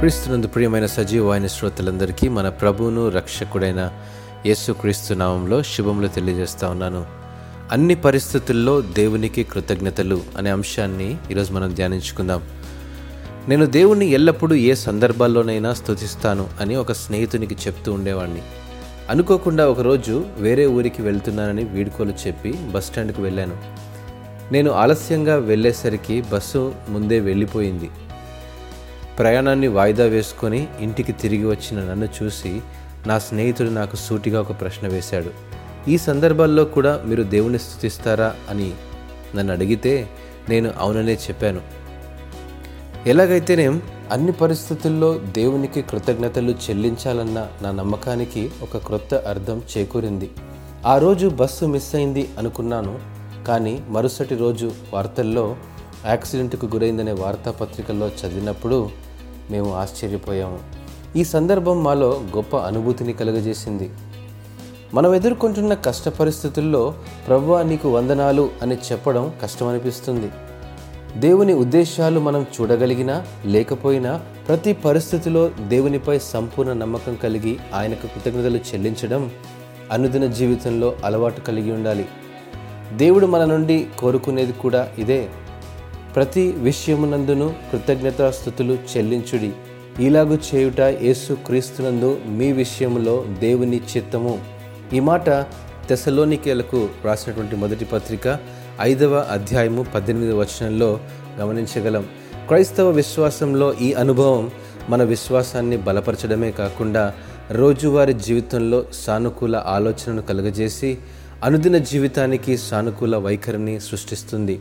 క్రీస్తునందు ప్రియమైన సజీవమైన శ్రోతలందరికీ మన ప్రభువును రక్షకుడైన యేసు క్రీస్తు నామంలో శుభములు తెలియజేస్తా ఉన్నాను. అన్ని పరిస్థితుల్లో దేవునికి కృతజ్ఞతలు అనే అంశాన్ని ఈరోజు మనం ధ్యానించుకుందాం. నేను దేవుణ్ణి ఎల్లప్పుడూ ఏ సందర్భాల్లోనైనా స్తుతిస్తాను అని ఒక స్నేహితునికి చెప్తూ ఉండేవాడిని అనుకోకుండా ఒకరోజు వేరే ఊరికి వెళ్తున్నానని వీడుకోలు చెప్పి బస్టాండ్కి వెళ్ళాను. నేను ఆలస్యంగా వెళ్ళేసరికి బస్సు ముందే వెళ్ళిపోయింది. ప్రయాణాన్ని వాయిదా వేసుకొని ఇంటికి తిరిగి వచ్చిన నన్ను చూసి నా స్నేహితుడు నాకు సూటిగా ఒక ప్రశ్న వేశాడు. ఈ సందర్భాల్లో కూడా మీరు దేవుని స్థుతిస్తారా అని నన్ను అడిగితే నేను అవుననే చెప్పాను. ఎలాగైతేనేం అన్ని పరిస్థితుల్లో దేవునికి కృతజ్ఞతలు చెల్లించాలన్న నా నమ్మకానికి ఒక క్రొత్త అర్థం చేకూరింది. ఆ రోజు బస్సు మిస్ అయింది అనుకున్నాను కానీ మరుసటి రోజు వార్తల్లో యాక్సిడెంట్కు గురైందనే వార్తాపత్రికల్లో చదివినప్పుడు మేము ఆశ్చర్యపోయాము. ఈ సందర్భం మాలో గొప్ప అనుభూతిని కలుగజేసింది. మనం ఎదుర్కొంటున్న కష్ట పరిస్థితుల్లో ప్రభువా నీకు వందనాలు అని చెప్పడం కష్టమనిపిస్తుంది. దేవుని ఉద్దేశాలు మనం చూడగలిగినా లేకపోయినా ప్రతి పరిస్థితిలో దేవునిపై సంపూర్ణ నమ్మకం కలిగి ఆయనకు కృతజ్ఞతలు చెల్లించడం అనుదిన జీవితంలో అలవాటు కలిగి ఉండాలి. దేవుడు మన నుండి కోరుకునేది కూడా ఇదే. ప్రతి విషయమునందును కృతజ్ఞతాస్థుతులు చెల్లించుడి. ఇలాగు చేయుట యేసు క్రీస్తునందు మీ విషయంలో దేవుని చిత్తము. ఈ మాట తెసలోనికేలకు రాసినటువంటి మొదటి పత్రిక ఐదవ అధ్యాయము పద్దెనిమిది వచనంలో గమనించగలం. క్రైస్తవ విశ్వాసంలో ఈ అనుభవం మన విశ్వాసాన్ని బలపరచడమే కాకుండా రోజువారీ జీవితంలో సానుకూల ఆలోచనను కలుగజేసి అనుదిన జీవితానికి సానుకూల వైఖరిని సృష్టిస్తుంది.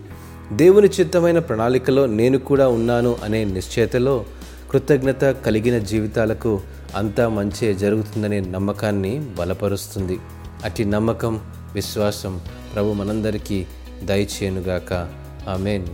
దేవుని చిత్తమైన ప్రణాళికలో నేను కూడా ఉన్నాను అనే నిశ్చయతలో కృతజ్ఞత కలిగిన జీవితాలకు అంతా మంచే జరుగుతుందనే నమ్మకాన్ని బలపరుస్తుంది. అట్టి నమ్మకం విశ్వాసం ప్రభు మనందరికీ దయచేయునుగాక. ఆమెన్.